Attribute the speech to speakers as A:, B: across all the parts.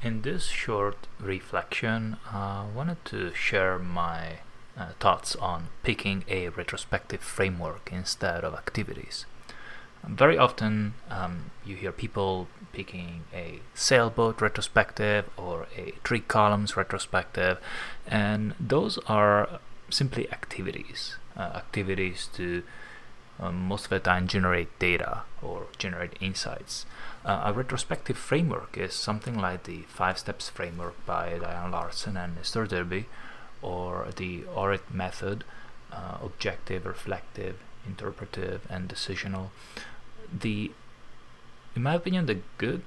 A: In this short reflection, I wanted to share my uh, thoughts on picking a retrospective framework instead of activities. Very often, um, you hear people picking a sailboat retrospective or a three columns retrospective, and those are simply activities. Uh, activities to um, most of the time generate data or generate insights. Uh, a retrospective framework is something like the Five Steps framework by Diana Larsen and Esther Derby, or the ORID method, uh, objective, reflective, interpretive, and decisional. The, in my opinion, the good,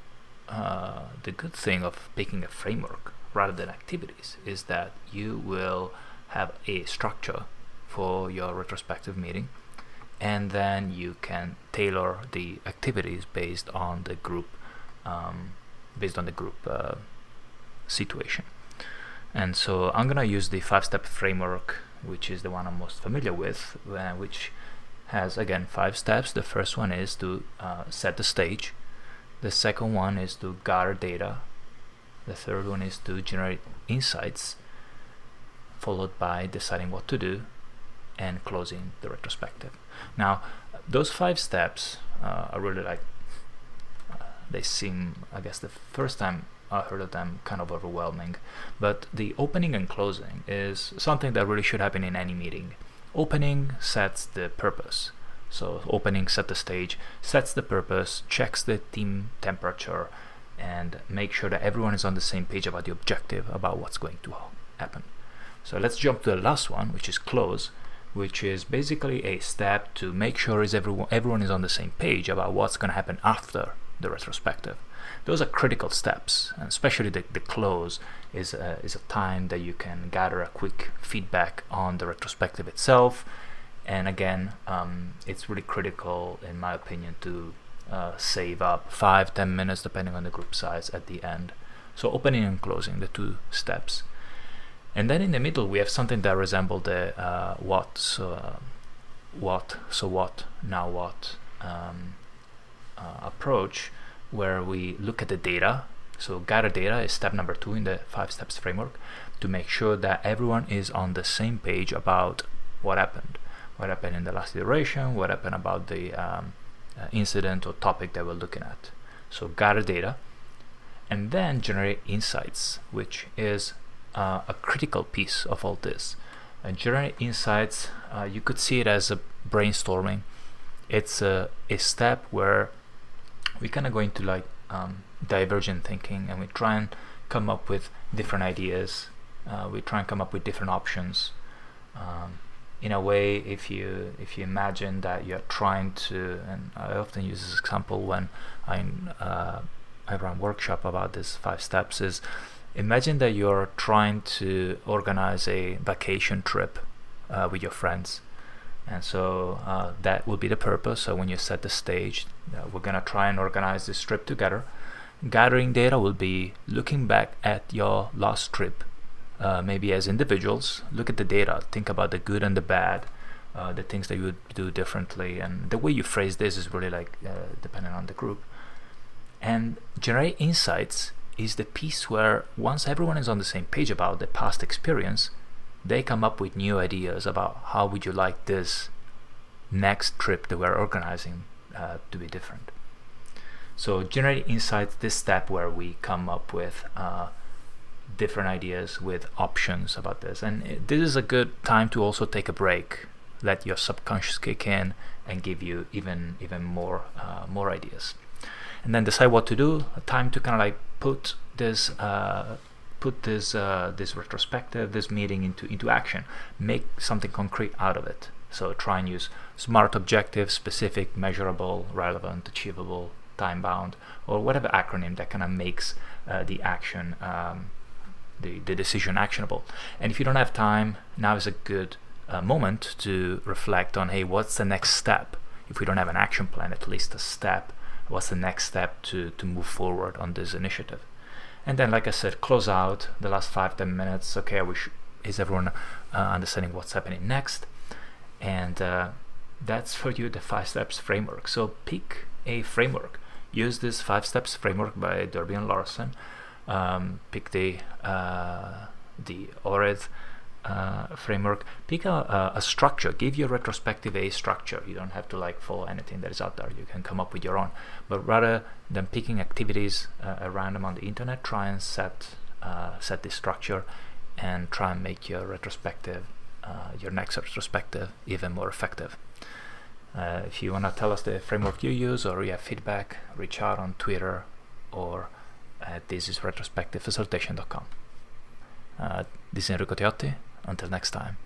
A: uh, the good thing of picking a framework rather than activities is that you will have a structure for your retrospective meeting and then you can tailor the activities based on the group um, based on the group uh, situation. And so I'm gonna use the five step framework which is the one I'm most familiar with uh, which has again five steps. The first one is to uh, set the stage. The second one is to gather data. The third one is to generate insights followed by deciding what to do and closing the retrospective. Now, those five steps uh, are really like uh, they seem, I guess, the first time I heard of them, kind of overwhelming. But the opening and closing is something that really should happen in any meeting. Opening sets the purpose. So, opening set the stage, sets the purpose, checks the team temperature, and make sure that everyone is on the same page about the objective, about what's going to happen. So let's jump to the last one, which is close, which is basically a step to make sure is everyone everyone is on the same page about what's going to happen after the retrospective. Those are critical steps, and especially the, the close is a, is a time that you can gather a quick feedback on the retrospective itself. And again, um, it's really critical, in my opinion, to uh, save up five, ten minutes, depending on the group size, at the end. So opening and closing, the two steps. And then in the middle, we have something that resembles the uh, what, so, uh, what, so what, now what um, uh, approach, where we look at the data. So gather data is step number two in the five steps framework to make sure that everyone is on the same page about what happened, what happened in the last iteration, what happened about the um, uh, incident or topic that we're looking at. So gather data, and then generate insights, which is uh, a critical piece of all this. And generate insights, uh, you could see it as a brainstorming. It's a, a step where we kind of go into like um, divergent thinking and we try and come up with different ideas. Uh, we try and come up with different options. Um, in a way, if you if you imagine that you're trying to, and I often use this example when I uh, I run workshop about this five steps is imagine that you're trying to organize a vacation trip uh, with your friends. And so uh, that will be the purpose. So when you set the stage uh, we're going to try and organize this trip together. Gathering data will be looking back at your last trip uh, maybe as individuals. Look at the data. Think about the good and the bad uh, the things that you would do differently. And the way you phrase this is really like uh, depending on the group. And generate insights is the piece where once everyone is on the same page about the past experience, they come up with new ideas about how would you like this next trip that we're organizing uh, to be different. So generate insights, this step where we come up with uh, different ideas with options about this. And this is a good time to also take a break, let your subconscious kick in and give you even even more uh, more ideas. And then decide what to do, time to kind of like put this uh, put this uh, this retrospective, this meeting into into action. Make something concrete out of it. So try and use SMART objectives, specific, measurable, relevant, achievable, time bound, or whatever acronym that kind of makes uh, the action, um, the, the decision actionable. And if you don't have time, now is a good uh, moment to reflect on hey, what's the next step? If we don't have an action plan, at least a step what's the next step to, to move forward on this initiative. And then, like I said, close out the last five, ten minutes. Okay, is everyone uh, understanding what's happening next? And uh, that's for you the five steps framework. So pick a framework. Use this five steps framework by Derby and Larsen. um, pick the uh, the ORID uh, framework, pick a, a, structure, give your retrospective a structure. You don't have to like follow anything that is out there. You can come up with your own. But rather than picking activities uh, random on the internet, try and set uh, set this structure and try and make your retrospective, uh, your next retrospective, even more effective. Uh, if you want to tell us the framework you use or you have feedback, reach out on Twitter or at thisisretrospectivefacilitation.com. Uh, this is Enrico Teotti. Until next time.